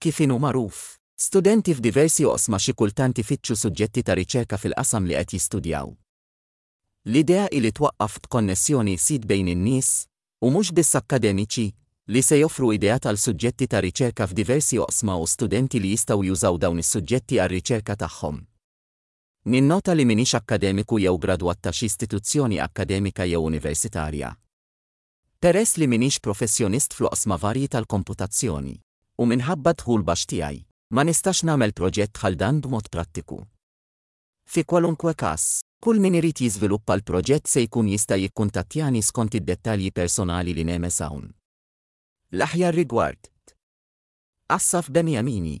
kif inhu magħruf. Studenti f'diversi oqsma xi kultant ifittxu suġġetti ta' riċerka fil-qasam li qed jistudjaw. L-idea hi li twaqqaf b'konnessjoni sit bejn in-nies, u mhux biss akkademiċi, li se joffru ideat għal suġġetti ta' riċerka f'diversi oqsma u studenti li jistgħu jużaw dawn is-suġġetti għar-riċerka tagħhom. Ninnota li m'iniex akkademiku jew gradwat ta' xi istituzzjoni akkademika jew universitarja. Peress li m'iniex professjonist fl-oqsma varji tal-komputazzjoni, u minħabba d-dħul baxx tiegħi, ma nistax nagħmel proġett bħal dan b'mod prattiku. Fi kwalunkwe każ, kull min irid jiżviluppa l-proġett se jkun jista' jikkuntattjani skont id-dettalji personali li nehmeż hawn. L-aħjar rigward. Assaf Beniamini.